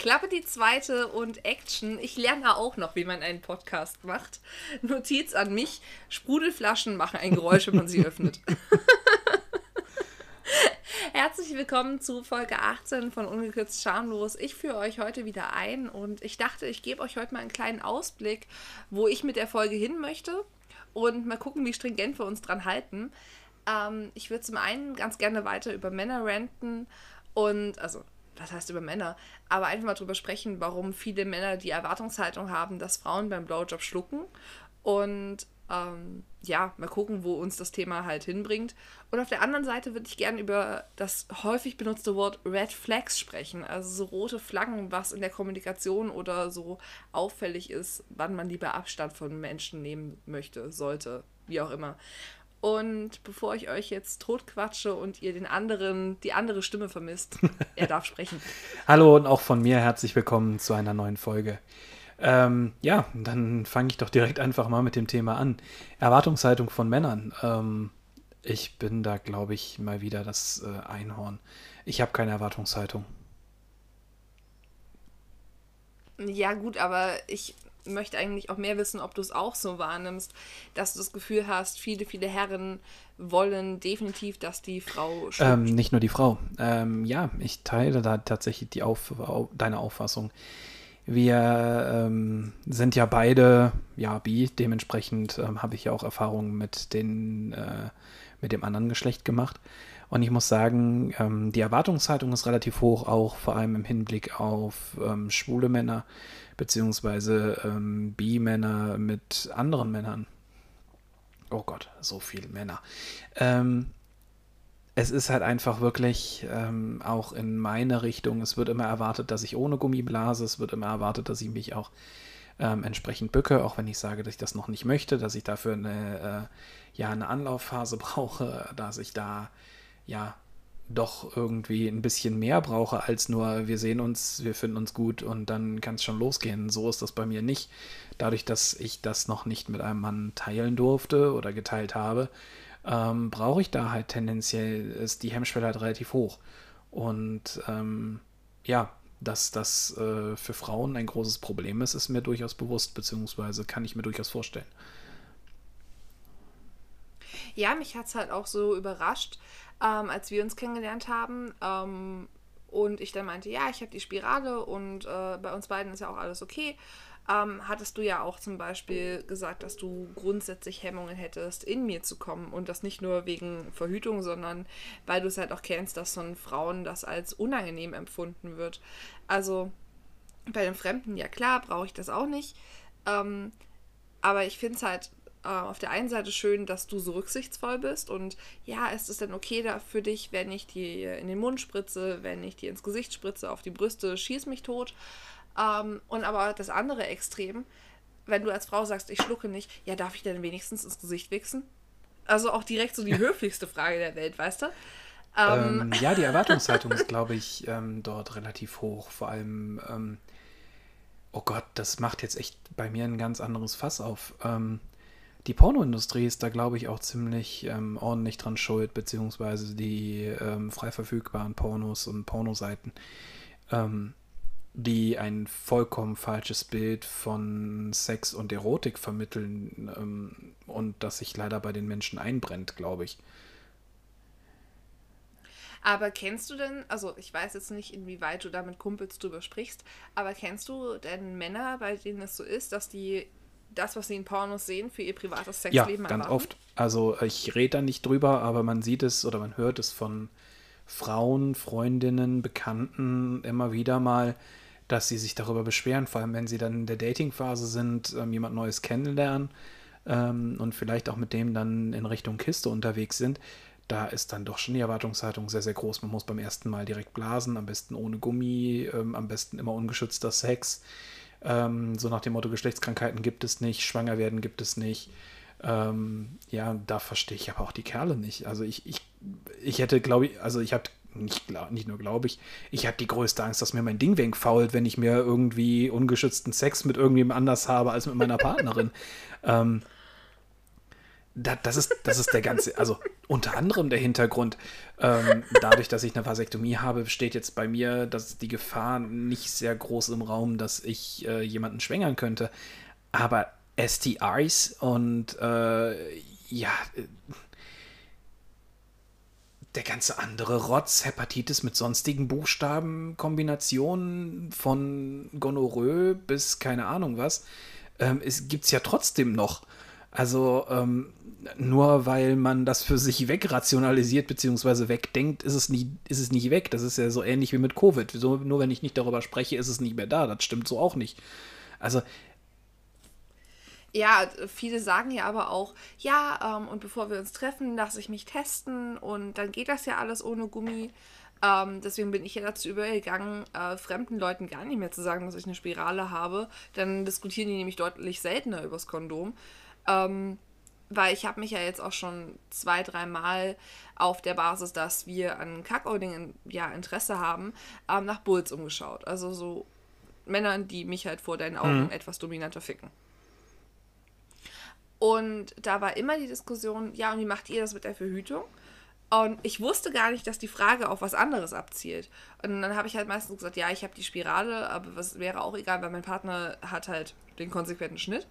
Klappe die zweite und Action. Ich lerne auch noch, wie man einen Podcast macht. Notiz an mich: Sprudelflaschen machen ein Geräusch, wenn man sie öffnet. Herzlich willkommen zu Folge 18 von Ungekürzt Schamlos. Ich führe euch heute wieder ein und ich dachte, ich gebe euch heute mal einen kleinen Ausblick, wo ich mit der Folge hin möchte und mal gucken, wie stringent wir uns dran halten. Ähm, ich würde zum einen ganz gerne weiter über Männer ranten und, also, was heißt über Männer, aber einfach mal drüber sprechen, warum viele Männer die Erwartungshaltung haben, dass Frauen beim Blowjob schlucken und ähm, ja, mal gucken, wo uns das Thema halt hinbringt. Und auf der anderen Seite würde ich gerne über das häufig benutzte Wort Red Flags sprechen, also so rote Flaggen, was in der Kommunikation oder so auffällig ist, wann man lieber Abstand von Menschen nehmen möchte, sollte, wie auch immer. Und bevor ich euch jetzt totquatsche und ihr den anderen, die andere Stimme vermisst, er darf sprechen. Hallo und auch von mir herzlich willkommen zu einer neuen Folge. Ähm, ja, dann fange ich doch direkt einfach mal mit dem Thema an. Erwartungshaltung von Männern. Ähm, ich bin da, glaube ich, mal wieder das äh, Einhorn. Ich habe keine Erwartungshaltung. Ja, gut, aber ich möchte eigentlich auch mehr wissen, ob du es auch so wahrnimmst, dass du das Gefühl hast, viele, viele Herren wollen definitiv, dass die Frau ähm, Nicht nur die Frau. Ähm, ja, ich teile da tatsächlich die Auf, deine Auffassung. Wir ähm, sind ja beide ja bi, dementsprechend ähm, habe ich ja auch Erfahrungen mit äh, mit dem anderen Geschlecht gemacht. Und ich muss sagen, ähm, die Erwartungshaltung ist relativ hoch, auch vor allem im Hinblick auf ähm, schwule Männer beziehungsweise ähm, Bi-Männer mit anderen Männern. Oh Gott, so viele Männer. Ähm, es ist halt einfach wirklich ähm, auch in meine Richtung. Es wird immer erwartet, dass ich ohne Gummi blase. Es wird immer erwartet, dass ich mich auch ähm, entsprechend bücke, auch wenn ich sage, dass ich das noch nicht möchte, dass ich dafür eine, äh, ja, eine Anlaufphase brauche, dass ich da ja doch irgendwie ein bisschen mehr brauche als nur, wir sehen uns, wir finden uns gut und dann kann es schon losgehen. So ist das bei mir nicht. Dadurch, dass ich das noch nicht mit einem Mann teilen durfte oder geteilt habe, ähm, brauche ich da halt tendenziell, ist die Hemmschwelle halt relativ hoch. Und ähm, ja, dass das äh, für Frauen ein großes Problem ist, ist mir durchaus bewusst, beziehungsweise kann ich mir durchaus vorstellen. Ja, mich hat es halt auch so überrascht, ähm, als wir uns kennengelernt haben. Ähm, und ich dann meinte, ja, ich habe die Spirale und äh, bei uns beiden ist ja auch alles okay. Ähm, hattest du ja auch zum Beispiel gesagt, dass du grundsätzlich Hemmungen hättest, in mir zu kommen. Und das nicht nur wegen Verhütung, sondern weil du es halt auch kennst, dass von Frauen das als unangenehm empfunden wird. Also bei den Fremden, ja klar, brauche ich das auch nicht. Ähm, aber ich finde es halt äh, auf der einen Seite schön, dass du so rücksichtsvoll bist und ja, ist es dann okay da für dich, wenn ich dir in den Mund spritze, wenn ich dir ins Gesicht spritze, auf die Brüste, schieß mich tot. Ähm, und aber das andere Extrem, wenn du als Frau sagst, ich schlucke nicht, ja, darf ich denn wenigstens ins Gesicht wichsen? Also auch direkt so die höflichste Frage der Welt, weißt du? Ähm, ähm, ja, die Erwartungshaltung ist, glaube ich, ähm, dort relativ hoch. Vor allem, ähm, oh Gott, das macht jetzt echt bei mir ein ganz anderes Fass auf. Ähm, die Pornoindustrie ist da, glaube ich, auch ziemlich ähm, ordentlich dran schuld, beziehungsweise die ähm, frei verfügbaren Pornos und Pornoseiten, ähm, die ein vollkommen falsches Bild von Sex und Erotik vermitteln ähm, und das sich leider bei den Menschen einbrennt, glaube ich. Aber kennst du denn, also ich weiß jetzt nicht, inwieweit du da mit Kumpels drüber sprichst, aber kennst du denn Männer, bei denen es so ist, dass die das, was sie in Pornos sehen, für ihr privates Sexleben Ja, ganz erwarten? oft. Also ich rede da nicht drüber, aber man sieht es oder man hört es von Frauen, Freundinnen, Bekannten immer wieder mal, dass sie sich darüber beschweren, vor allem wenn sie dann in der Datingphase sind, ähm, jemand Neues kennenlernen ähm, und vielleicht auch mit dem dann in Richtung Kiste unterwegs sind. Da ist dann doch schon die Erwartungshaltung sehr, sehr groß. Man muss beim ersten Mal direkt blasen, am besten ohne Gummi, ähm, am besten immer ungeschützter Sex. Ähm, so nach dem Motto, Geschlechtskrankheiten gibt es nicht, schwanger werden gibt es nicht. Ähm, ja, da verstehe ich aber auch die Kerle nicht. Also ich, ich, ich hätte, glaube ich, also ich habe nicht, nicht nur glaube ich, ich habe die größte Angst, dass mir mein Ding wegfault, wenn ich mir irgendwie ungeschützten Sex mit irgendjemand anders habe als mit meiner Partnerin. ähm, da, das, ist, das ist der ganze, also unter anderem der Hintergrund. Ähm, dadurch, dass ich eine Vasektomie habe, besteht jetzt bei mir dass die Gefahr nicht sehr groß im Raum, dass ich äh, jemanden schwängern könnte. Aber STIs und äh, ja, äh, der ganze andere Rotz, Hepatitis mit sonstigen Buchstaben, Kombinationen von Gonorrhoe bis keine Ahnung was, ähm, gibt es ja trotzdem noch. Also ähm, nur weil man das für sich wegrationalisiert bzw. wegdenkt, ist es, nie, ist es nicht weg. Das ist ja so ähnlich wie mit Covid. So, nur wenn ich nicht darüber spreche, ist es nicht mehr da. Das stimmt so auch nicht. Also ja, viele sagen ja aber auch, ja, ähm, und bevor wir uns treffen, lasse ich mich testen und dann geht das ja alles ohne Gummi. Ähm, deswegen bin ich ja dazu übergegangen, äh, fremden Leuten gar nicht mehr zu sagen, dass ich eine Spirale habe. Dann diskutieren die nämlich deutlich seltener übers Kondom. Ähm, weil ich habe mich ja jetzt auch schon zwei, dreimal auf der Basis, dass wir an Kackolding ja, Interesse haben, ähm, nach Bulls umgeschaut. Also so Männern, die mich halt vor deinen Augen mhm. etwas dominanter ficken. Und da war immer die Diskussion, ja, und wie macht ihr das mit der Verhütung? Und ich wusste gar nicht, dass die Frage auf was anderes abzielt. Und dann habe ich halt meistens gesagt, ja, ich habe die Spirale, aber was wäre auch egal, weil mein Partner hat halt den konsequenten Schnitt.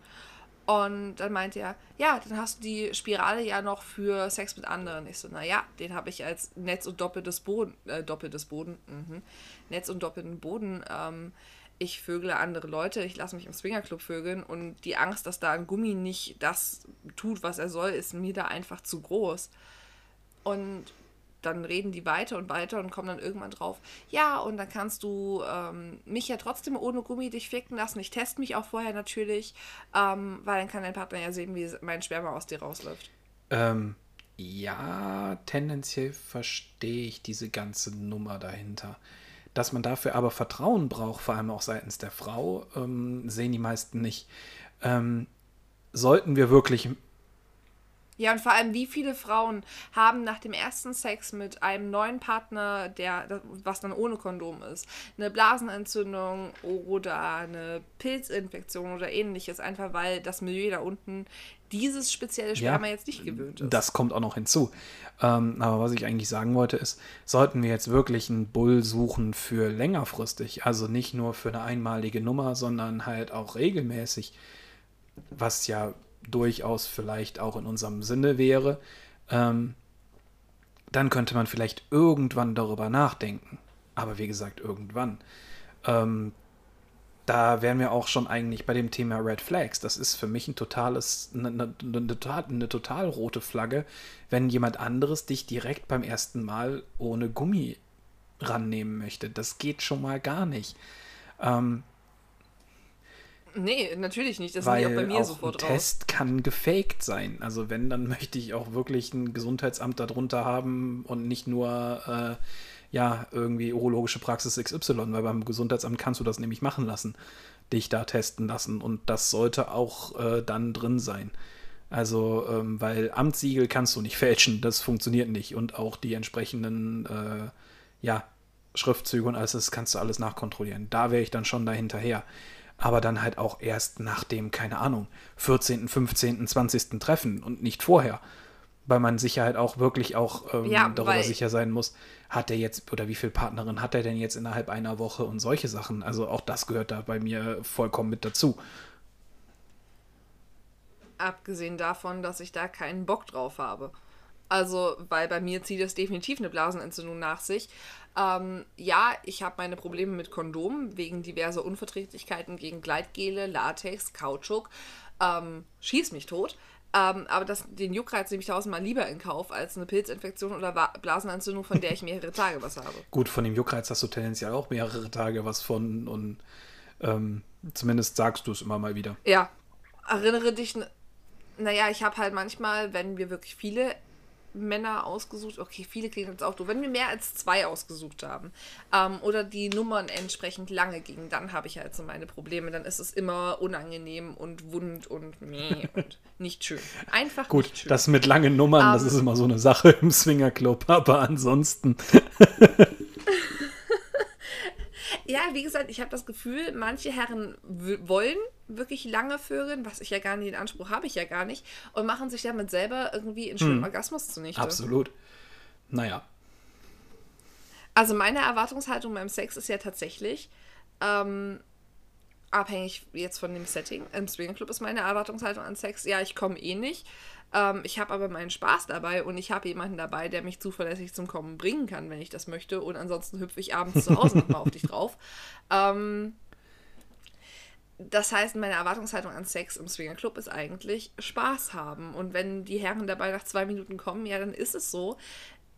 Und dann meinte er, ja, dann hast du die Spirale ja noch für Sex mit anderen. Ich so, naja, den habe ich als Netz und doppeltes Boden, äh, doppeltes Boden, mh, Netz und doppelten Boden. Ähm, ich vögle andere Leute, ich lasse mich im Swingerclub vögeln und die Angst, dass da ein Gummi nicht das tut, was er soll, ist mir da einfach zu groß. Und dann reden die weiter und weiter und kommen dann irgendwann drauf, ja, und dann kannst du ähm, mich ja trotzdem ohne Gummi dich ficken lassen. Ich teste mich auch vorher natürlich, ähm, weil dann kann dein Partner ja sehen, wie mein Sperma aus dir rausläuft. Ähm, ja, tendenziell verstehe ich diese ganze Nummer dahinter. Dass man dafür aber Vertrauen braucht, vor allem auch seitens der Frau, ähm, sehen die meisten nicht. Ähm, sollten wir wirklich ja, und vor allem, wie viele Frauen haben nach dem ersten Sex mit einem neuen Partner, der, was dann ohne Kondom ist, eine Blasenentzündung oder eine Pilzinfektion oder ähnliches, einfach weil das Milieu da unten dieses spezielle Sperma ja, jetzt nicht gewöhnt ist. Das kommt auch noch hinzu. Ähm, aber was ich eigentlich sagen wollte, ist, sollten wir jetzt wirklich einen Bull suchen für längerfristig, also nicht nur für eine einmalige Nummer, sondern halt auch regelmäßig, was ja durchaus vielleicht auch in unserem Sinne wäre, ähm, dann könnte man vielleicht irgendwann darüber nachdenken. Aber wie gesagt, irgendwann. Ähm, da wären wir auch schon eigentlich bei dem Thema Red Flags. Das ist für mich ein totales, eine, eine, eine, eine total rote Flagge, wenn jemand anderes dich direkt beim ersten Mal ohne Gummi rannehmen möchte. Das geht schon mal gar nicht. Ähm, Nee, natürlich nicht. Das Weil auch bei mir auch sofort ein raus. Test kann gefaked sein. Also wenn, dann möchte ich auch wirklich ein Gesundheitsamt darunter haben und nicht nur äh, ja, irgendwie urologische Praxis XY, weil beim Gesundheitsamt kannst du das nämlich machen lassen, dich da testen lassen. Und das sollte auch äh, dann drin sein. Also, ähm, weil Amtssiegel kannst du nicht fälschen, das funktioniert nicht. Und auch die entsprechenden, äh, ja, Schriftzüge und alles, das kannst du alles nachkontrollieren. Da wäre ich dann schon dahinterher aber dann halt auch erst nach dem, keine Ahnung, 14., 15., 20. Treffen und nicht vorher. Weil man sich halt auch wirklich auch ähm, ja, darüber sicher sein muss, hat er jetzt oder wie viele Partnerinnen hat er denn jetzt innerhalb einer Woche und solche Sachen. Also auch das gehört da bei mir vollkommen mit dazu. Abgesehen davon, dass ich da keinen Bock drauf habe. Also, weil bei mir zieht es definitiv eine Blasenentzündung nach sich. Ähm, ja, ich habe meine Probleme mit Kondomen wegen diverser Unverträglichkeiten gegen Gleitgele, Latex, Kautschuk. Ähm, schieß mich tot. Ähm, aber das, den Juckreiz nehme ich tausendmal lieber in Kauf als eine Pilzinfektion oder Blasenentzündung, von der ich mehrere Tage was habe. Gut, von dem Juckreiz hast du tendenziell auch mehrere Tage was von und ähm, zumindest sagst du es immer mal wieder. Ja. Erinnere dich, naja, ich habe halt manchmal, wenn wir wirklich viele Männer ausgesucht. Okay, viele klingen jetzt auch doof. Wenn wir mehr als zwei ausgesucht haben ähm, oder die Nummern entsprechend lange gingen, dann habe ich halt so meine Probleme. Dann ist es immer unangenehm und wund und meh und nicht schön. Einfach Gut, nicht schön. das mit langen Nummern, um, das ist ähm, immer so eine Sache im Swingerclub, aber ansonsten. ja, wie gesagt, ich habe das Gefühl, manche Herren wollen wirklich lange Vögeln, was ich ja gar nicht, den Anspruch habe ich ja gar nicht, und machen sich damit selber irgendwie einen schönen Hm. Orgasmus zunichte. Absolut. Naja. Also meine Erwartungshaltung beim Sex ist ja tatsächlich ähm, abhängig jetzt von dem Setting. Im Swingerclub ist meine Erwartungshaltung an Sex, ja, ich komme eh nicht. Ähm, ich habe aber meinen Spaß dabei und ich habe jemanden dabei, der mich zuverlässig zum Kommen bringen kann, wenn ich das möchte. Und ansonsten hüpfe ich abends zu Hause nochmal auf dich drauf. Ähm, das heißt, meine Erwartungshaltung an Sex im Swingerclub ist eigentlich Spaß haben. Und wenn die Herren dabei nach zwei Minuten kommen, ja, dann ist es so.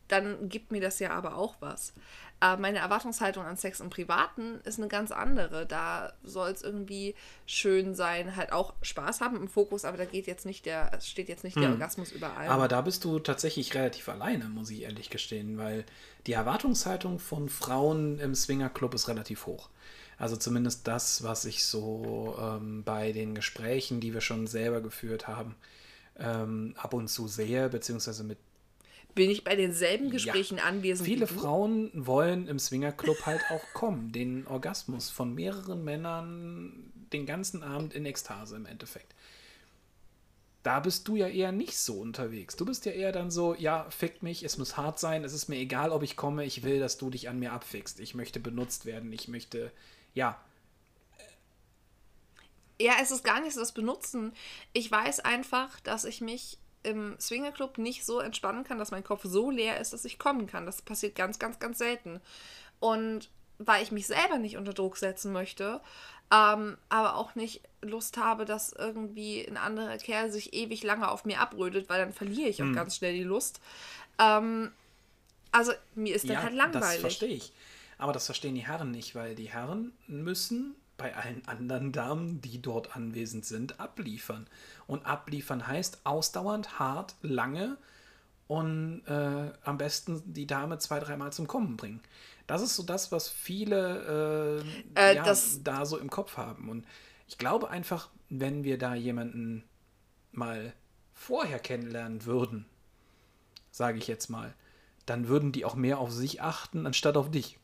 Dann gibt mir das ja aber auch was. Äh, meine Erwartungshaltung an Sex im Privaten ist eine ganz andere. Da soll es irgendwie schön sein, halt auch Spaß haben im Fokus, aber da geht jetzt nicht der, steht jetzt nicht der Orgasmus überall. Aber da bist du tatsächlich relativ alleine, muss ich ehrlich gestehen, weil die Erwartungshaltung von Frauen im Swingerclub ist relativ hoch. Also zumindest das, was ich so ähm, bei den Gesprächen, die wir schon selber geführt haben, ähm, ab und zu sehe, beziehungsweise mit Bin ich bei denselben Gesprächen anwesend? Viele? Frauen wollen im Swingerclub halt auch kommen, den Orgasmus von mehreren Männern den ganzen Abend in Ekstase im Endeffekt. Da bist du ja eher nicht so unterwegs. Du bist ja eher dann so, ja, fick mich, es muss hart sein, es ist mir egal, ob ich komme, ich will, dass du dich an mir abfickst. Ich möchte benutzt werden, ich möchte, ja, Ja, es ist gar nicht so das Benutzen. Ich weiß einfach, dass ich mich im Swingerclub nicht so entspannen kann, dass mein Kopf so leer ist, dass ich kommen kann. Das passiert ganz, ganz, ganz selten. Und weil ich mich selber nicht unter Druck setzen möchte, ähm, aber auch nicht Lust habe, dass irgendwie ein anderer Kerl sich ewig lange auf mir abrödet, weil dann verliere ich auch ganz schnell die Lust. Ähm, also mir ist dann ja, halt das langweilig. verstehe ich. Aber das verstehen die Herren nicht, weil die Herren müssen bei allen anderen Damen, die dort anwesend sind, abliefern. Und abliefern heißt ausdauernd, hart, lange und äh, am besten die Dame zwei, dreimal zum Kommen bringen. Das ist so das, was viele äh, Äh, ja, das- da so im Kopf haben. Und ich glaube einfach, wenn wir da jemanden mal vorher kennenlernen würden, sage ich jetzt mal, dann würden die auch mehr auf sich achten, anstatt auf dich.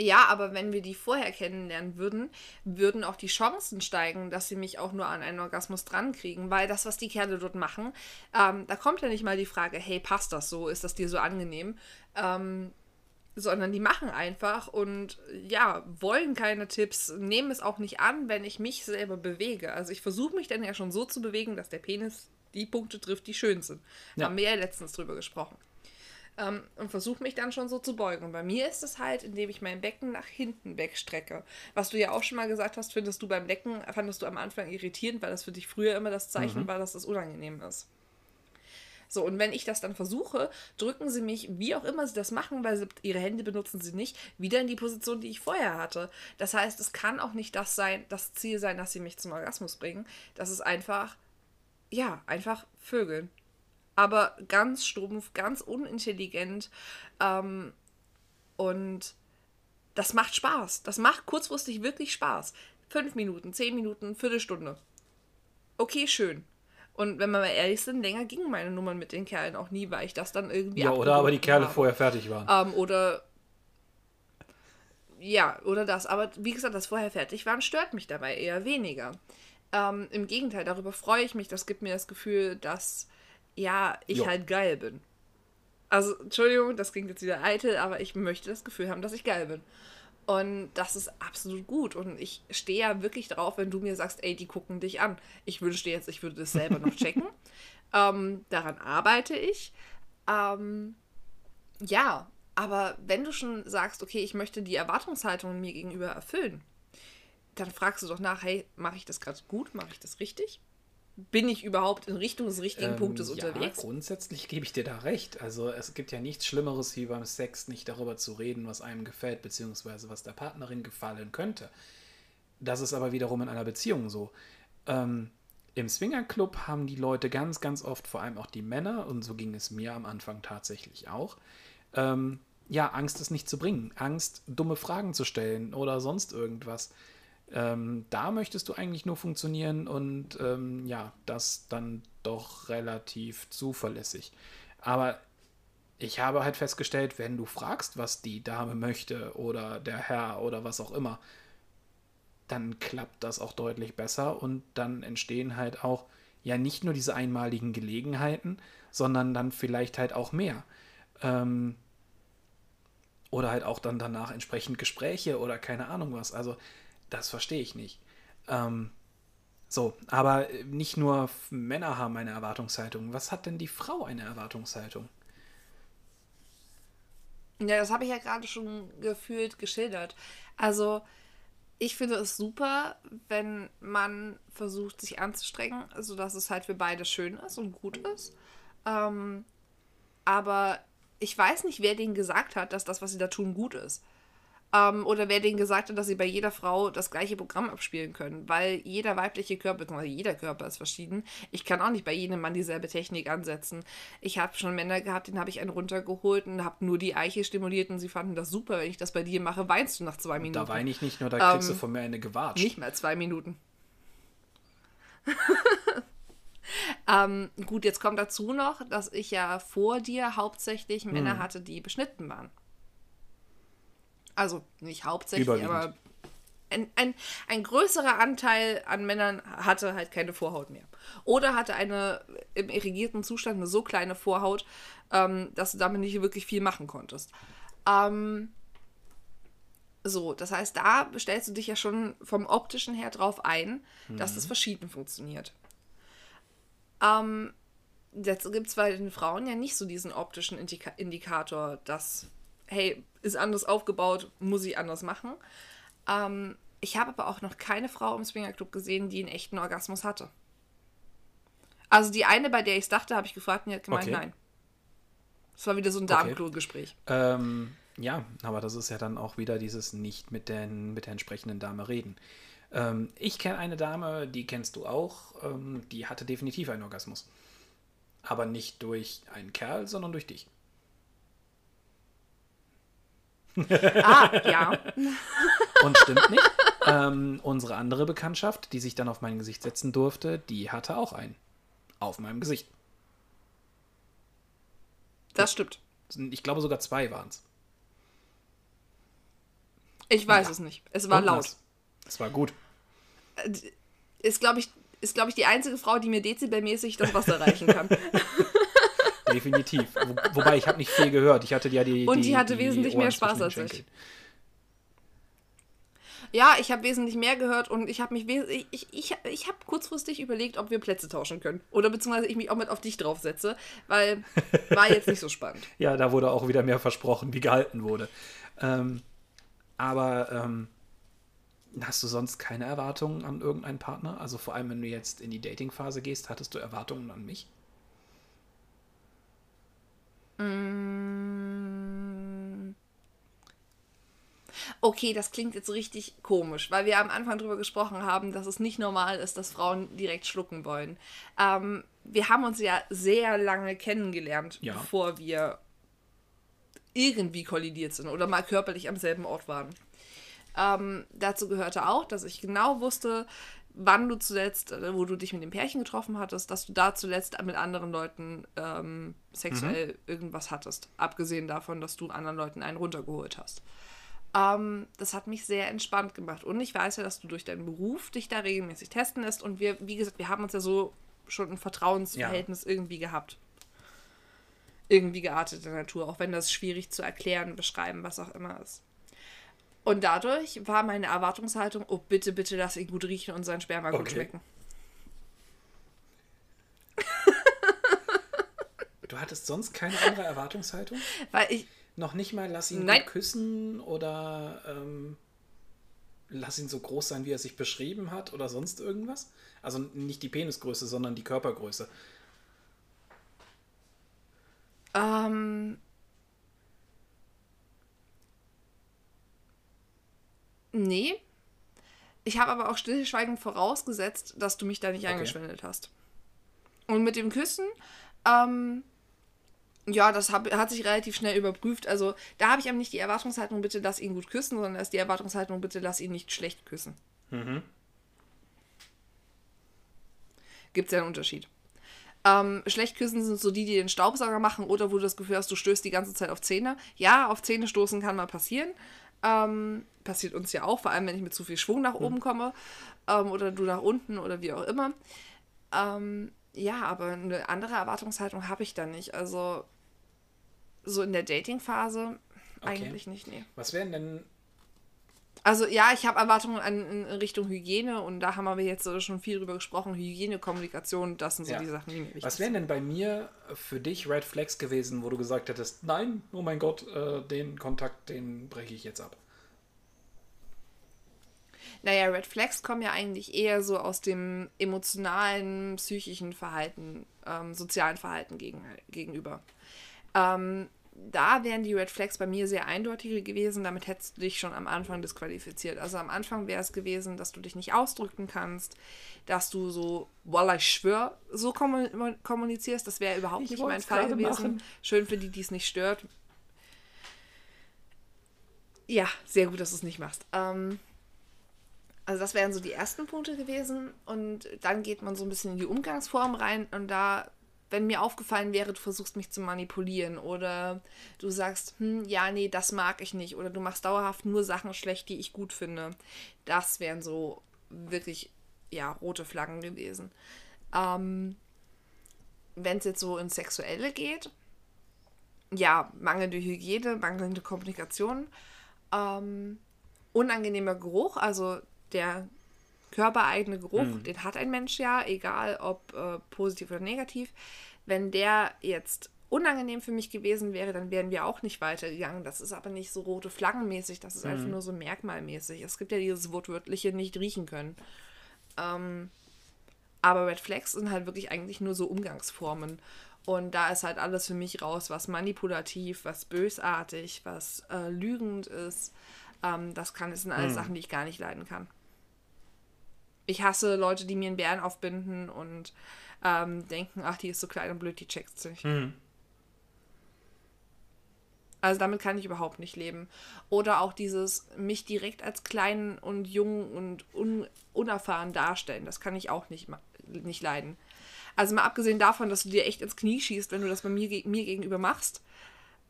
Ja, aber wenn wir die vorher kennenlernen würden, würden auch die Chancen steigen, dass sie mich auch nur an einen Orgasmus drankriegen. Weil das, was die Kerle dort machen, ähm, da kommt ja nicht mal die Frage, hey, passt das so? Ist das dir so angenehm? Ähm, sondern die machen einfach und ja, wollen keine Tipps, nehmen es auch nicht an, wenn ich mich selber bewege. Also ich versuche mich dann ja schon so zu bewegen, dass der Penis die Punkte trifft, die schön sind. Ja. Haben wir ja letztens drüber gesprochen ähm, und versuche mich dann schon so zu beugen. Und bei mir ist es halt, indem ich mein Becken nach hinten wegstrecke. Was du ja auch schon mal gesagt hast, findest du beim Lecken, fandest du am Anfang irritierend, weil das für dich früher immer das Zeichen war, dass das unangenehm ist. So, und wenn ich das dann versuche, drücken sie mich, wie auch immer sie das machen, weil sie, ihre Hände benutzen sie nicht, wieder in die Position, die ich vorher hatte. Das heißt, es kann auch nicht das sein, das Ziel sein, dass sie mich zum Orgasmus bringen. Das ist einfach, ja, einfach Vögeln aber ganz stumpf, ganz unintelligent. Ähm, und das macht Spaß. Das macht kurzfristig wirklich Spaß. Fünf Minuten, zehn Minuten, Viertelstunde. Okay, schön. Und wenn wir mal ehrlich sind, länger gingen meine Nummern mit den Kerlen auch nie, weil ich das dann irgendwie. Ja, oder aber die Kerle habe. vorher fertig waren. Ähm, oder. Ja, oder das. Aber wie gesagt, das vorher fertig waren, stört mich dabei eher weniger. Ähm, Im Gegenteil, darüber freue ich mich. Das gibt mir das Gefühl, dass, ja, ich Jo. halt geil bin. Also, Entschuldigung, das klingt jetzt wieder eitel, aber ich möchte das Gefühl haben, dass ich geil bin. Und das ist absolut gut. Und ich stehe ja wirklich drauf, wenn du mir sagst, ey, die gucken dich an. Ich wünschte jetzt, ich würde das selber noch checken. ähm, daran arbeite ich. Ähm, ja, aber wenn du schon sagst, okay, ich möchte die Erwartungshaltung mir gegenüber erfüllen, dann fragst du doch nach, hey, mache ich das gerade gut? Mache ich das richtig? Bin ich überhaupt in Richtung des richtigen Punktes Ähm, ja, unterwegs? grundsätzlich gebe ich dir da recht. Also es gibt ja nichts Schlimmeres, wie beim Sex nicht darüber zu reden, was einem gefällt, beziehungsweise was der Partnerin gefallen könnte. Das ist aber wiederum in einer Beziehung so. Ähm, Im Swingerclub haben die Leute ganz, ganz oft, vor allem auch die Männer, und so ging es mir am Anfang tatsächlich auch, ähm, ja, Angst, es nicht zu bringen. Angst, dumme Fragen zu stellen oder sonst irgendwas. Ähm, da möchtest du eigentlich nur funktionieren und ähm, ja, das dann doch relativ zuverlässig. Aber ich habe halt festgestellt, wenn du fragst, was die Dame möchte oder der Herr oder was auch immer, dann klappt das auch deutlich besser und dann entstehen halt auch ja nicht nur diese einmaligen Gelegenheiten, sondern dann vielleicht halt auch mehr. Ähm, oder halt auch dann danach entsprechend Gespräche oder keine Ahnung was. Also, das verstehe ich nicht. Ähm, so, aber nicht nur Männer haben eine Erwartungshaltung. Was hat denn die Frau eine Erwartungshaltung? Ja, das habe ich ja gerade schon gefühlt geschildert. Also, ich finde es super, wenn man versucht, sich anzustrengen, sodass es halt für beide schön ist und gut ist. Ähm, aber ich weiß nicht, wer denen gesagt hat, dass das, was sie da tun, gut ist. Ähm, oder wer denen gesagt hat, dass sie bei jeder Frau das gleiche Programm abspielen können. Weil jeder weibliche Körper, beziehungsweise jeder Körper ist verschieden. Ich kann auch nicht bei jedem Mann dieselbe Technik ansetzen. Ich habe schon Männer gehabt, den habe ich einen runtergeholt und habe nur die Eiche stimuliert und sie fanden das super. Wenn ich das bei dir mache, weinst du nach zwei Minuten. Da weine ich nicht nur, da kriegst ähm, du von mir eine gewatscht. Nicht mehr zwei Minuten. Ähm, gut, jetzt kommt dazu noch, dass ich ja vor dir hauptsächlich Männer hm. hatte, die beschnitten waren. Also nicht hauptsächlich, aber ein, ein, ein größerer Anteil an Männern hatte halt keine Vorhaut mehr. Oder hatte eine im irrigierten Zustand eine so kleine Vorhaut, ähm, dass du damit nicht wirklich viel machen konntest. Ähm, so, das heißt, da stellst du dich ja schon vom optischen her drauf ein, mhm. dass das verschieden funktioniert. Ähm, jetzt gibt es bei den Frauen ja nicht so diesen optischen Indika Indikator, dass, hey, ist anders aufgebaut, muss ich anders machen. Ähm, ich habe aber auch noch keine Frau im Swingerclub gesehen, die einen echten Orgasmus hatte. Also die eine, bei der ich es dachte, habe ich gefragt und die hat gemeint, okay. nein. Das war wieder so ein Damenklo-Gespräch. Okay. Ähm, ja, aber das ist ja dann auch wieder dieses nicht mit, den, mit der entsprechenden Dame reden. Ähm, ich kenne eine Dame, die kennst du auch, ähm, die hatte definitiv einen Orgasmus. Aber nicht durch einen Kerl, sondern durch dich. Ah, ja. Und stimmt nicht. Ähm, unsere andere Bekanntschaft, die sich dann auf mein Gesicht setzen durfte, die hatte auch einen. Auf meinem Gesicht. Das stimmt. Ich glaube sogar zwei waren es. Ich weiß ja. es nicht. Es war Und laut. Was? Es war gut. Äh, ist, glaube ich, ist, glaube ich, die einzige Frau, die mir dezibelmäßig das Wasser reichen kann. Definitiv. Wo, wobei, ich habe nicht viel gehört. Ich hatte ja die. Und die, die hatte die wesentlich mehr Spaß als ich. Ja, ich habe wesentlich mehr gehört und ich habe mich ich, ich, ich, ich habe kurzfristig überlegt, ob wir Plätze tauschen können. Oder beziehungsweise ich mich auch mit auf dich draufsetze, weil war jetzt nicht so spannend. ja, da wurde auch wieder mehr versprochen, wie gehalten wurde. Ähm, aber ähm, Hast du sonst keine Erwartungen an irgendeinen Partner? Also vor allem, wenn du jetzt in die Dating-Phase gehst, hattest du Erwartungen an mich? Mm. Okay, das klingt jetzt richtig komisch, weil wir am Anfang darüber gesprochen haben, dass es nicht normal ist, dass Frauen direkt schlucken wollen. Ähm, wir haben uns ja sehr lange kennengelernt, ja. bevor wir irgendwie kollidiert sind oder mal körperlich am selben Ort waren. Ähm, dazu gehörte auch, dass ich genau wusste, wann du zuletzt, äh, wo du dich mit dem Pärchen getroffen hattest, dass du da zuletzt mit anderen Leuten ähm, sexuell mhm. irgendwas hattest. Abgesehen davon, dass du anderen Leuten einen runtergeholt hast. Ähm, das hat mich sehr entspannt gemacht. Und ich weiß ja, dass du durch deinen Beruf dich da regelmäßig testen lässt. Und wir, wie gesagt, wir haben uns ja so schon ein Vertrauensverhältnis ja. irgendwie gehabt. Irgendwie gearteter Natur, auch wenn das schwierig zu erklären, beschreiben, was auch immer ist. Und dadurch war meine Erwartungshaltung, oh bitte, bitte lass ihn gut riechen und sein Sperma okay. gut schmecken. Du hattest sonst keine andere Erwartungshaltung? Weil ich. Noch nicht mal lass ihn Nein. küssen oder ähm, lass ihn so groß sein, wie er sich beschrieben hat oder sonst irgendwas? Also nicht die Penisgröße, sondern die Körpergröße. Ähm, Nee. Ich habe aber auch stillschweigend vorausgesetzt, dass du mich da nicht okay. angeschwindelt hast. Und mit dem Küssen, ähm, ja, das hab, hat sich relativ schnell überprüft. Also da habe ich aber nicht die Erwartungshaltung, bitte lass ihn gut küssen, sondern da ist die Erwartungshaltung, bitte lass ihn nicht schlecht küssen. Mhm. Gibt es ja einen Unterschied. Ähm, schlecht küssen sind so die, die den Staubsauger machen oder wo du das Gefühl hast, du stößt die ganze Zeit auf Zähne. Ja, auf Zähne stoßen kann mal passieren. Ähm, passiert uns ja auch, vor allem wenn ich mit zu viel Schwung nach oben komme ähm, oder du nach unten oder wie auch immer. Ähm, ja, aber eine andere Erwartungshaltung habe ich da nicht. Also so in der Dating-Phase Okay. eigentlich nicht, nee. Was wären denn. Also ja, ich habe Erwartungen an, in Richtung Hygiene und da haben wir jetzt schon viel drüber gesprochen. Hygiene, Kommunikation, das sind so Ja. die Sachen, die mir wichtig Was wären denn bei mir für dich Red Flags gewesen, wo du gesagt hättest, nein, oh mein Gott, äh, den Kontakt, den breche ich jetzt ab? Naja, Red Flags kommen ja eigentlich eher so aus dem emotionalen, psychischen Verhalten, ähm, sozialen Verhalten gegen, gegenüber. Ähm, da wären die Red Flags bei mir sehr eindeutige gewesen. Damit hättest du dich schon am Anfang disqualifiziert. Also am Anfang wäre es gewesen, dass du dich nicht ausdrücken kannst, dass du so, voila, ich schwör, so kommu- kommunizierst. Das wäre überhaupt Ich nicht mein Fall gewesen. machen. Schön für die, die es nicht stört. Ja, sehr gut, dass du es nicht machst. Ähm, also das wären so die ersten Punkte gewesen und dann geht man so ein bisschen in die Umgangsform rein und da, wenn mir aufgefallen wäre, du versuchst mich zu manipulieren oder du sagst, hm, ja, nee, das mag ich nicht oder du machst dauerhaft nur Sachen schlecht, die ich gut finde, das wären so wirklich, ja, rote Flaggen gewesen. Ähm, wenn es jetzt so ins Sexuelle geht, ja, mangelnde Hygiene, mangelnde Kommunikation, ähm, unangenehmer Geruch, also der körpereigene Geruch, den hat ein Mensch ja, egal ob äh, positiv oder negativ. Wenn der jetzt unangenehm für mich gewesen wäre, dann wären wir auch nicht weitergegangen. Das ist aber nicht so rote Flaggenmäßig, das ist einfach nur so merkmalmäßig. Es gibt ja dieses wortwörtliche nicht riechen können. Ähm, aber Red Flags sind halt wirklich eigentlich nur so Umgangsformen. Und da ist halt alles für mich raus, was manipulativ, was bösartig, was äh, lügend ist. Ähm, das kann, das sind alles Sachen, die ich gar nicht leiden kann. Ich hasse Leute, die mir einen Bären aufbinden und ähm, denken, ach, die ist so klein und blöd, die checkt's nicht. Also damit kann ich überhaupt nicht leben. Oder auch dieses mich direkt als klein und jung und un unerfahren darstellen. Das kann ich auch nicht, nicht leiden. Also mal abgesehen davon, dass du dir echt ins Knie schießt, wenn du das bei mir, ge mir gegenüber machst,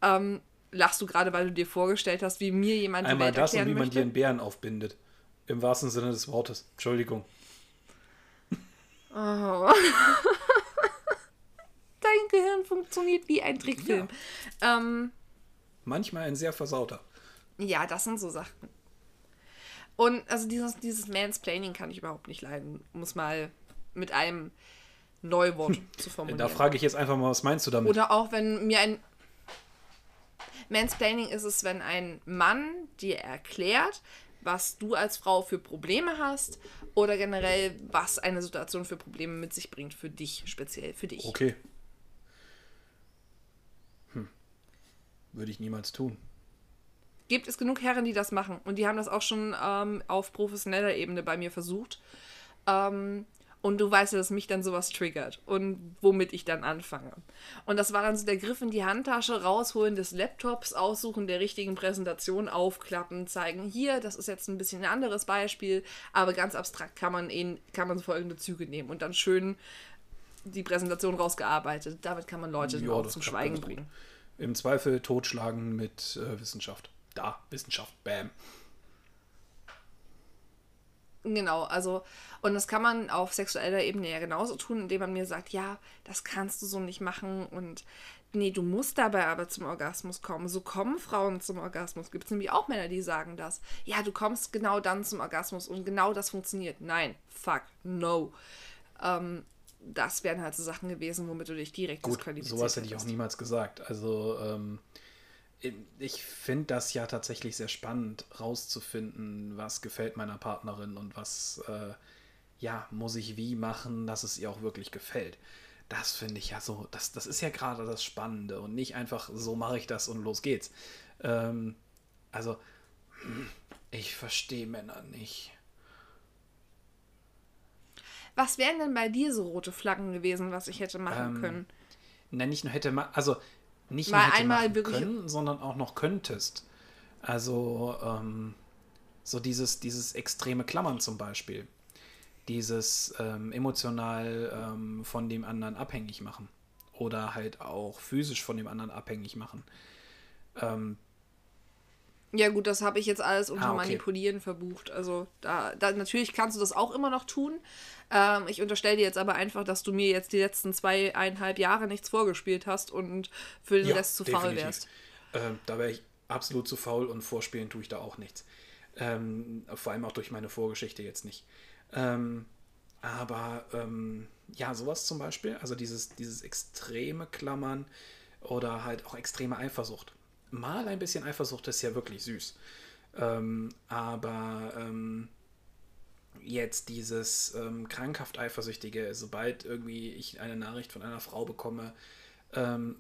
ähm, lachst du gerade, weil du dir vorgestellt hast, wie mir jemand die Einmal Welt das und wie man möchte. dir einen Bären aufbindet. Im wahrsten Sinne des Wortes. Entschuldigung. Oh. Dein Gehirn funktioniert wie ein Trickfilm. Ähm, Manchmal ein sehr versauter. Ja, das sind so Sachen. Und also dieses, dieses Mansplaining kann ich überhaupt nicht leiden, um es mal mit einem Neuwort zu formulieren. Da frage ich jetzt einfach mal, was meinst du damit? Oder auch wenn mir ein Mansplaining ist es, wenn ein Mann dir erklärt, was du als Frau für Probleme hast oder generell, was eine Situation für Probleme mit sich bringt, für dich, speziell für dich. Okay. Hm. Würde ich niemals tun. gibt es genug Herren, die das machen. Und die haben das auch schon ähm, auf professioneller Ebene bei mir versucht. Ähm, und du weißt ja, dass mich dann sowas triggert und womit ich dann anfange. Und das war dann so der Griff in die Handtasche, rausholen des Laptops, aussuchen der richtigen Präsentation, aufklappen, zeigen, hier, das ist jetzt ein bisschen ein anderes Beispiel, aber ganz abstrakt kann man, ihn, kann man folgende Züge nehmen und dann schön die Präsentation rausgearbeitet. Damit kann man Leute Ja, zum Schweigen bringen. Im Zweifel totschlagen mit äh, Wissenschaft. Da, Wissenschaft, bam. Genau, also, und das kann man auf sexueller Ebene ja genauso tun, indem man mir sagt, ja, das kannst du so nicht machen und nee, du musst dabei aber zum Orgasmus kommen. So kommen Frauen zum Orgasmus. Gibt es nämlich auch Männer, die sagen das. Ja, du kommst genau dann zum Orgasmus und genau das funktioniert. Nein, fuck, no. Ähm, das wären halt so Sachen gewesen, womit du dich direkt Gut, disqualifiziert sowas hätte ich auch niemals gesagt. Also, ähm, ich finde das ja tatsächlich sehr spannend, rauszufinden, was gefällt meiner Partnerin und was, äh, ja, muss ich wie machen, dass es ihr auch wirklich gefällt. Das finde ich ja so, das, das ist ja gerade das Spannende und nicht einfach, so mache ich das und los geht's. Ähm, also, ich verstehe Männer nicht. Was wären denn bei dir so rote Flaggen gewesen, was ich hätte machen Ähm, können? Na, nicht nur hätte man, also nicht Mal nur einmal wirklich- können, sondern auch noch könntest. Also ähm, so dieses, dieses extreme Klammern zum Beispiel. Dieses ähm, emotional ähm, von dem anderen abhängig machen. Oder halt auch physisch von dem anderen abhängig machen. Ja, gut, das habe ich jetzt alles unter Ah, okay. Manipulieren verbucht. Also, da, da natürlich kannst du das auch immer noch tun. Ähm, ich unterstelle dir jetzt aber einfach, dass du mir jetzt die letzten zweieinhalb Jahre nichts vorgespielt hast und für den Rest zu faul definitiv. wärst. Ähm, da wäre ich absolut zu faul und vorspielen tue ich da auch nichts. Ähm, vor allem auch durch meine Vorgeschichte jetzt nicht. Ähm, aber ähm, ja, sowas zum Beispiel, also dieses, dieses extreme Klammern oder halt auch extreme Eifersucht. Mal ein bisschen Eifersucht ist ja wirklich süß. Ähm, aber ähm, jetzt dieses ähm, krankhaft Eifersüchtige, sobald irgendwie ich eine Nachricht von einer Frau bekomme, ähm,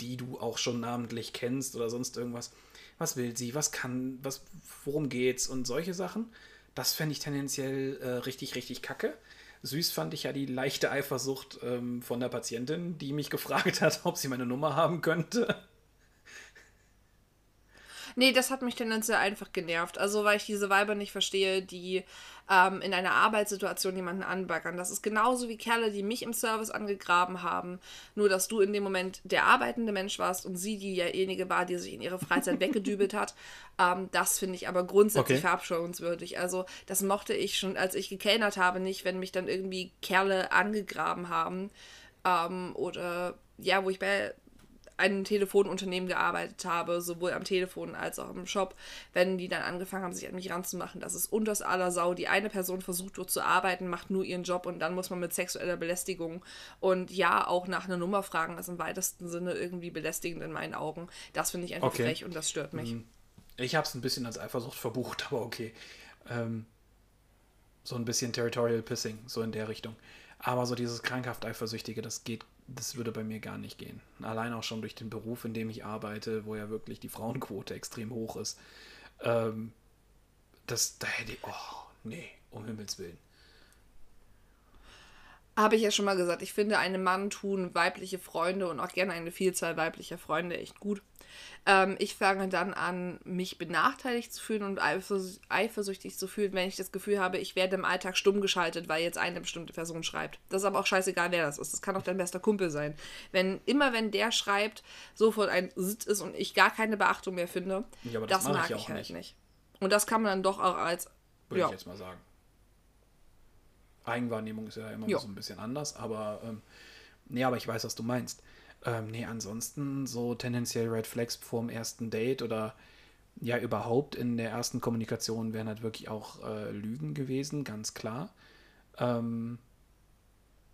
die du auch schon namentlich kennst oder sonst irgendwas, was will sie, was kann, was, worum geht's und solche Sachen, das fände ich tendenziell äh, richtig, richtig kacke. Süß fand ich ja die leichte Eifersucht ähm, von der Patientin, die mich gefragt hat, ob sie meine Nummer haben könnte. Nee, das hat mich tendenziell einfach genervt. Also, weil ich diese Weiber nicht verstehe, die ähm, in einer Arbeitssituation jemanden anbaggern. Das ist genauso wie Kerle, die mich im Service angegraben haben. Nur, dass du in dem Moment der arbeitende Mensch warst und sie diejenige war, die sich in ihre Freizeit weggedübelt hat. Ähm, das finde ich aber grundsätzlich Okay. verabscheuungswürdig. Also, das mochte ich schon, als ich gekellnert habe, nicht, wenn mich dann irgendwie Kerle angegraben haben. Ähm, oder ja, wo ich bei einem Telefonunternehmen gearbeitet habe, sowohl am Telefon als auch im Shop, wenn die dann angefangen haben, sich an mich ranzumachen, das ist unters aller Sau. Die eine Person versucht dort zu arbeiten, macht nur ihren Job und dann muss man mit sexueller Belästigung und ja, auch nach einer Nummer fragen, ist im weitesten Sinne irgendwie belästigend in meinen Augen. Das finde ich einfach Okay. frech und das stört mich. Ich habe es ein bisschen als Eifersucht verbucht, aber okay. Ähm, so ein bisschen Territorial Pissing, so in der Richtung. Aber so dieses krankhaft Eifersüchtige, das geht, das würde bei mir gar nicht gehen. Allein auch schon durch den Beruf, in dem ich arbeite, wo ja wirklich die Frauenquote extrem hoch ist. Ähm, das, da hätte ich, oh, nee, um Himmels Willen. Habe ich ja schon mal gesagt, ich finde, einem Mann tun weibliche Freunde und auch gerne eine Vielzahl weiblicher Freunde echt gut. Ähm, ich fange dann an, mich benachteiligt zu fühlen und eifers- eifersüchtig zu fühlen, wenn ich das Gefühl habe, ich werde im Alltag stumm geschaltet, weil jetzt eine bestimmte Person schreibt. Das ist aber auch scheißegal, wer das ist. Das kann auch dein bester Kumpel sein. Wenn immer, wenn der schreibt, sofort ein Sitz ist und ich gar keine Beachtung mehr finde, Ja, das, das mag ich ich, halt nicht. nicht. Und das kann man dann doch auch als Würde ja, ich jetzt mal sagen. Eigenwahrnehmung ist ja immer Ja. so ein bisschen anders, aber ähm, nee, aber ich weiß, was du meinst. Ähm, nee, ansonsten so tendenziell Red Flags vorm ersten Date oder ja überhaupt in der ersten Kommunikation wären halt wirklich auch äh, Lügen gewesen, ganz klar. Ähm,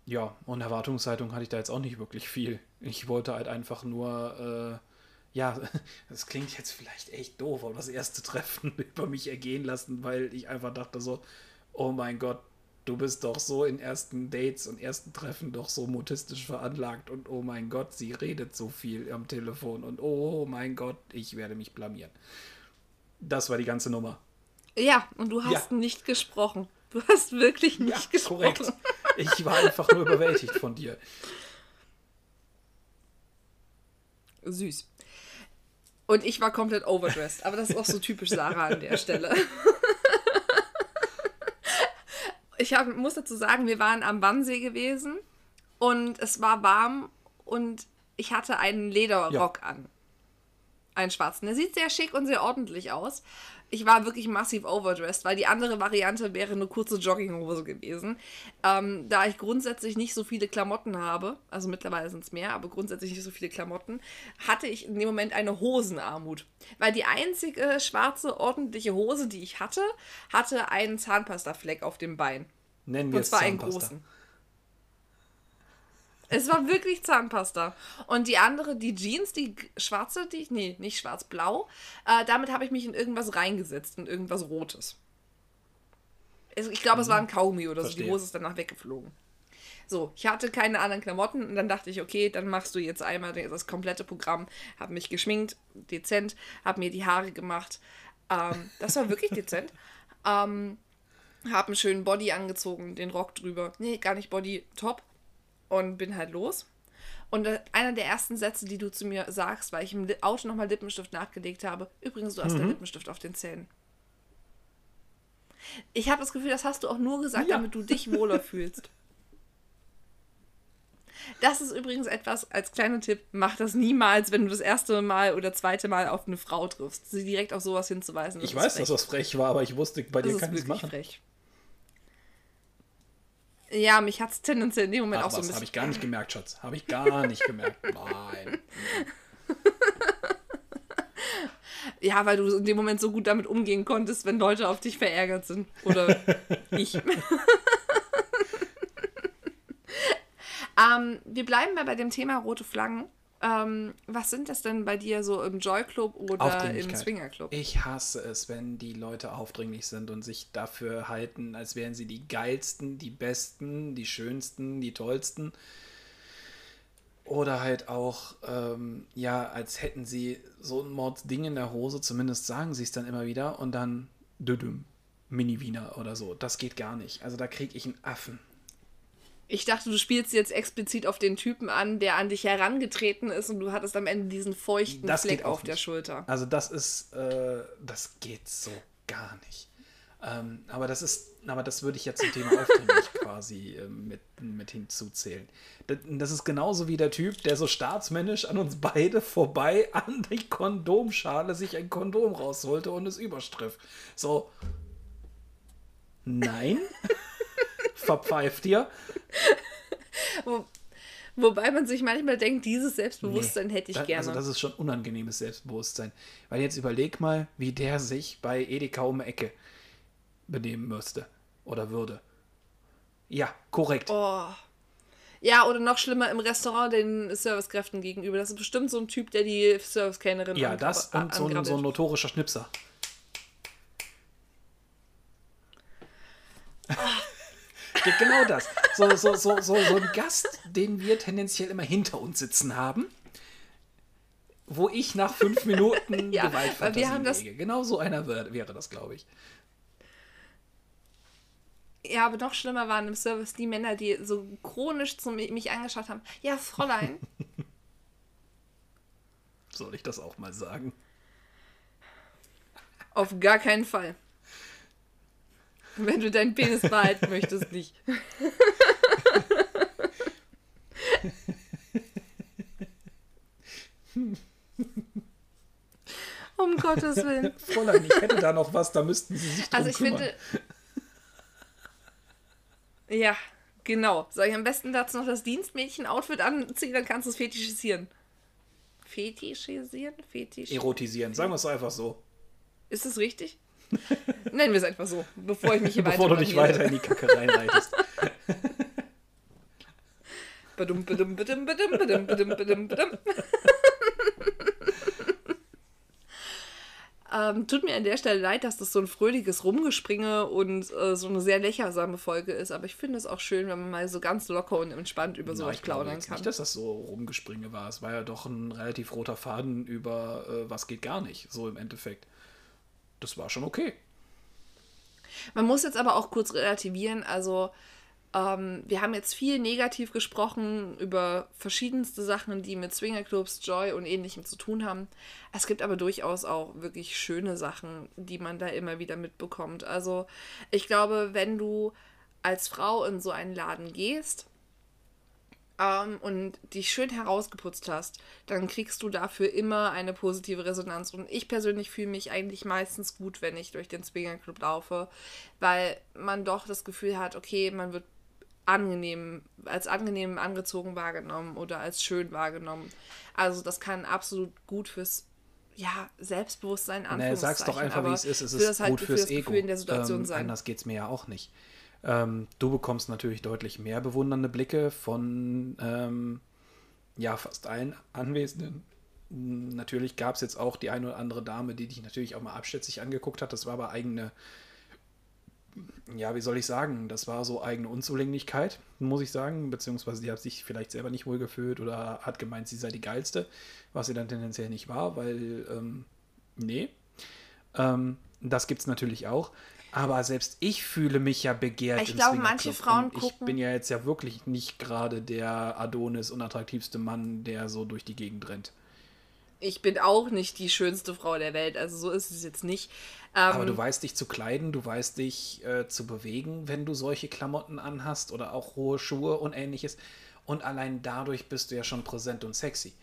ja, und Erwartungshaltung hatte ich da jetzt auch nicht wirklich viel. Ich wollte halt einfach nur, äh, ja, das klingt jetzt vielleicht echt doof, aber das erste Treffen über mich ergehen lassen, weil ich einfach dachte so, oh mein Gott, du bist doch so in ersten Dates und ersten Treffen doch so mutistisch veranlagt und oh mein Gott, sie redet so viel am Telefon und oh mein Gott, ich werde mich blamieren. Das war die ganze Nummer. Ja, und du hast Ja. nicht gesprochen. Du hast wirklich nicht Ja, gesprochen. korrekt. Ich war einfach nur überwältigt von dir. Süß. Und ich war komplett overdressed. Aber das ist auch so typisch Sarah an der Stelle. Ich hab, muss dazu sagen, wir waren am Wannsee gewesen und es war warm und ich hatte einen Lederrock an. Einen schwarzen. Der sieht sehr schick und sehr ordentlich aus. Ich war wirklich massiv overdressed, weil die andere Variante wäre eine kurze Jogginghose gewesen. Ähm, da ich grundsätzlich nicht so viele Klamotten habe, also mittlerweile sind es mehr, aber grundsätzlich nicht so viele Klamotten, hatte ich in dem Moment eine Hosenarmut. Weil die einzige schwarze, ordentliche Hose, die ich hatte, hatte einen Zahnpastafleck auf dem Bein. Nennen wir Und zwar einen großen. Es war wirklich Zahnpasta. Und die andere, die Jeans, die schwarze, die, nee, nicht schwarz-blau, äh, damit habe ich mich in irgendwas reingesetzt, in irgendwas Rotes. Es- Ich glaube, es war ein Kaugummi oder so. Die. Hose ist danach weggeflogen. So, ich hatte keine anderen Klamotten und dann dachte ich, okay, dann machst du jetzt einmal das komplette Programm. Habe mich geschminkt, dezent, habe mir die Haare gemacht. Ähm, das war wirklich dezent. Ähm, habe einen schönen Body angezogen, den Rock drüber. Nee, gar nicht Body, Top. Und bin halt los. Und äh, einer der ersten Sätze, die du zu mir sagst, weil ich im Auto nochmal Lippenstift nachgelegt habe, übrigens, du hast den Lippenstift auf den Zähnen. Ich habe das Gefühl, das hast du auch nur gesagt, Ja. damit du dich wohler fühlst. Das ist übrigens etwas, als kleiner Tipp, mach das niemals, wenn du das erste Mal oder zweite Mal auf eine Frau triffst. Sie direkt auf sowas hinzuweisen. Ich weiß, frech. dass das frech war, aber ich wusste, bei das dir kann ich es machen. Frech. Ja, mich hat es tendenziell in dem Moment Ach, auch so ein bisschen. habe ich gar nicht gemerkt, Schatz. Habe ich gar nicht gemerkt. Nein. ja, weil du in dem Moment so gut damit umgehen konntest, wenn Leute auf dich verärgert sind. Oder ich. ähm, wir bleiben mal bei dem Thema rote Flaggen. Ähm, was sind das denn bei dir so im Joy Club oder im Swinger Club? Ich hasse es, wenn die Leute aufdringlich sind und sich dafür halten, als wären sie die geilsten, die besten, die schönsten, die tollsten. Oder halt auch, ähm, ja, als hätten sie so ein Mordsding in der Hose, zumindest sagen sie es dann immer wieder und dann düdüm, Mini-Wiener oder so. Das geht gar nicht. Also da kriege ich einen Affen. Ich dachte, du spielst jetzt explizit auf den Typen an, der an dich herangetreten ist und du hattest am Ende diesen feuchten das Fleck auf nicht. der Schulter. Also das ist, äh, das geht so gar nicht. Ähm, aber das ist, aber das würde ich jetzt zum Thema aufdringlich quasi äh, mit, mit hinzuzählen. Das, das, ist genauso wie der Typ, der so staatsmännisch an uns beide vorbei an die Kondomschale sich ein Kondom rausholte und es überstriff. So. Nein. verpfeift dir. Wo, wobei man sich manchmal denkt, dieses Selbstbewusstsein nee, hätte ich das, gerne. Also das ist schon unangenehmes Selbstbewusstsein. Weil jetzt überleg mal, wie der sich bei Edeka um die Ecke benehmen müsste oder würde. Ja, korrekt. Oh. Ja, oder noch schlimmer im Restaurant den Servicekräften gegenüber. Das ist bestimmt so ein Typ, der die Servicekellnerin Ja, das und so ein, so ein notorischer Schnipser. Genau das. So, so, so, so, so ein Gast, den wir tendenziell immer hinter uns sitzen haben, wo ich nach fünf Minuten ja, Gewaltfantasie wir lege. Genau so einer wäre, wäre das, glaube ich. Ja, aber noch schlimmer waren im Service die Männer, die so chronisch zu mich angeschaut haben. Ja, Fräulein. Soll ich das auch mal sagen? Auf gar keinen Fall. Wenn du deinen Penis behalten möchtest, nicht. um Gottes Willen. Fräulein, ich hätte da noch was, da müssten Sie sich drum Also ich kümmern. finde. Ja, genau. Soll ich am besten dazu noch das Dienstmädchen-Outfit anziehen, dann kannst du es fetischisieren. Fetischisieren? Fetisch. Erotisieren, sagen wir es einfach so. Ist es richtig? Nennen wir es einfach so, bevor ich mich hier Bevor du dich weiter in die Kacke reinreitest. badum, badum, badum, badum, badum, badum, badum, badum. Ähm, tut mir an der Stelle leid, dass das so ein fröhliches Rumgespringe und äh, so eine sehr lächersame Folge ist, aber ich finde es auch schön, wenn man mal so ganz locker und entspannt über sowas plaudern kann. Nicht, dass das so Rumgespringe war. Es war ja doch ein relativ roter Faden über äh, was geht gar nicht, so im Endeffekt das war schon okay. Man muss jetzt aber auch kurz relativieren. Also, ähm, wir haben jetzt viel negativ gesprochen über verschiedenste Sachen, die mit Swingerclubs, Joy und ähnlichem zu tun haben. Es gibt aber durchaus auch wirklich schöne Sachen, die man da immer wieder mitbekommt. Also, ich glaube, wenn du als Frau in so einen Laden gehst, ähm, und dich schön herausgeputzt hast, dann kriegst du dafür immer eine positive Resonanz. Und ich persönlich fühle mich eigentlich meistens gut, wenn ich durch den Swinger Club laufe, weil man doch das Gefühl hat, okay, man wird angenehm, als angenehm angezogen wahrgenommen oder als schön wahrgenommen. Also das kann absolut gut fürs ja, Selbstbewusstsein anfangen. Nee, sag's doch einfach, wie es ist. Es ist halt gut fürs Ego. in der Situation ähm, sein. Anders geht's mir ja auch nicht. Ähm, du bekommst natürlich deutlich mehr bewundernde Blicke von ähm, ja, fast allen Anwesenden. Natürlich gab es jetzt auch die eine oder andere Dame, die dich natürlich auch mal abschätzig angeguckt hat. Das war aber eigene, ja, wie soll ich sagen, das war so eigene Unzulänglichkeit, muss ich sagen. Beziehungsweise die hat sich vielleicht selber nicht wohl gefühlt oder hat gemeint, sie sei die geilste, was sie dann tendenziell nicht war, weil, ähm, nee. Ähm, das gibt es natürlich auch. Aber selbst ich fühle mich ja begehrt. Ich glaube, manche Frauen gucken. Ich bin ja jetzt ja wirklich nicht gerade der Adonis unattraktivste Mann, der so durch die Gegend rennt. Ich bin auch nicht die schönste Frau der Welt, also so ist es jetzt nicht. Ähm, Aber du weißt dich zu kleiden, du weißt dich äh, zu bewegen, wenn du solche Klamotten anhast oder auch hohe Schuhe und ähnliches. Und allein dadurch bist du ja schon präsent und sexy.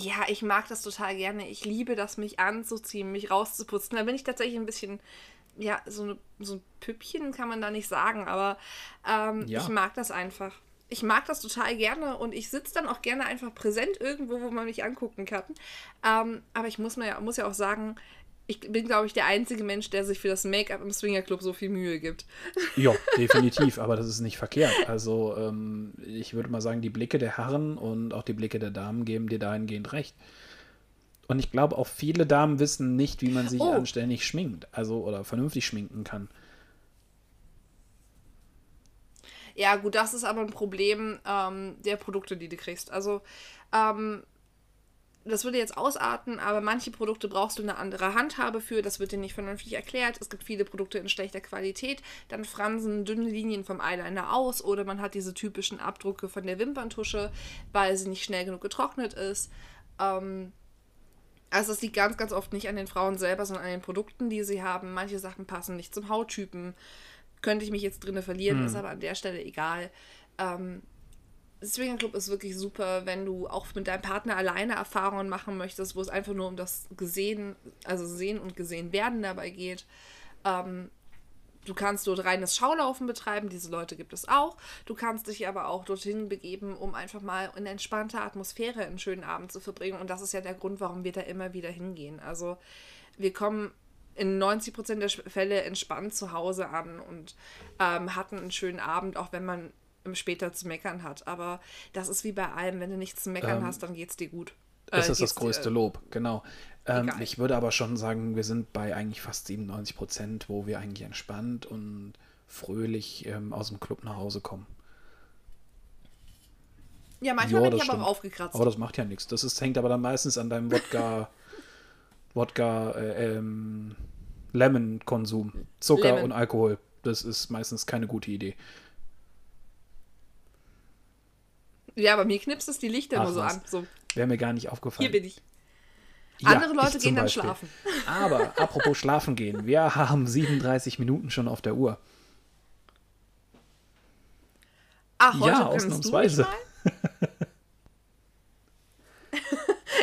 Ja, ich mag das total gerne. Ich liebe das, mich anzuziehen, mich rauszuputzen. Da bin ich tatsächlich ein bisschen, ja, so, so ein Püppchen kann man da nicht sagen, aber ähm, ja. ich mag das einfach. Ich mag das total gerne und ich sitze dann auch gerne einfach präsent irgendwo, wo man mich angucken kann. Ähm, aber ich muss, mir ja, muss ja auch sagen, ich bin, glaube ich, der einzige Mensch, der sich für das Make-up im Swinger Club so viel Mühe gibt. Ja, definitiv, aber das ist nicht verkehrt. Also ähm, ich würde mal sagen, die Blicke der Herren und auch die Blicke der Damen geben dir dahingehend recht. Und ich glaube, auch viele Damen wissen nicht, wie man sich oh. anständig schminkt, also oder vernünftig schminken kann. Ja, gut, das ist aber ein Problem ähm, der Produkte, die du kriegst. Also ähm, das würde jetzt ausarten, aber manche Produkte brauchst du eine andere Handhabe für, das wird dir nicht vernünftig erklärt. Es gibt viele Produkte in schlechter Qualität, dann fransen dünne Linien vom Eyeliner aus oder man hat diese typischen Abdrücke von der Wimperntusche, weil sie nicht schnell genug getrocknet ist. Ähm, also es liegt ganz, ganz oft nicht an den Frauen selber, sondern an den Produkten, die sie haben. Manche Sachen passen nicht zum Hauttypen. Könnte ich mich jetzt drinne verlieren, hm. ist aber an der Stelle egal. Ähm, Swinger Club ist wirklich super, wenn du auch mit deinem Partner alleine Erfahrungen machen möchtest, wo es einfach nur um das Gesehen, also Sehen und Gesehen werden dabei geht. Ähm, du kannst dort reines Schaulaufen betreiben, diese Leute gibt es auch. Du kannst dich aber auch dorthin begeben, um einfach mal in entspannter Atmosphäre einen schönen Abend zu verbringen. Und das ist ja der Grund, warum wir da immer wieder hingehen. Also wir kommen in 90% der Fälle entspannt zu Hause an und ähm, hatten einen schönen Abend, auch wenn man später zu meckern hat. Aber das ist wie bei allem, wenn du nichts zu meckern ähm, hast, dann geht es dir gut. Das äh, ist das größte dir, Lob, genau. Ähm, ich würde aber schon sagen, wir sind bei eigentlich fast 97 Prozent, wo wir eigentlich entspannt und fröhlich ähm, aus dem Club nach Hause kommen. Ja, manchmal ja, bin ich aber auch aufgekratzt. Aber das macht ja nichts. Das ist, hängt aber dann meistens an deinem Wodka, Wodka, äh, ähm, Lemon-Konsum. Zucker Lemon. und Alkohol. Das ist meistens keine gute Idee. Ja, bei mir knipst es die Lichter Ach, nur so was. an. So. Wäre mir gar nicht aufgefallen. Hier bin ich. Ja, Andere Leute gehen dann Beispiel. schlafen. Aber apropos schlafen gehen, wir haben 37 Minuten schon auf der Uhr. Ach, heute ja, ausnahmsweise.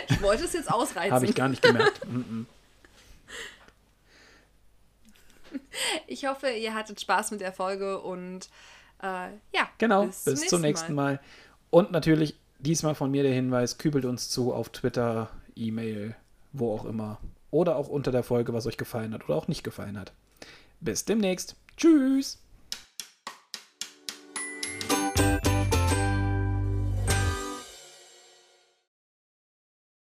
ich wollte es jetzt ausreizen. Habe ich gar nicht gemerkt. ich hoffe, ihr hattet Spaß mit der Folge und äh, ja. Genau, bis, bis zum nächsten Mal. Mal. Und natürlich diesmal von mir der Hinweis, kübelt uns zu auf Twitter, E-Mail, wo auch immer. Oder auch unter der Folge, was euch gefallen hat oder auch nicht gefallen hat. Bis demnächst. Tschüss.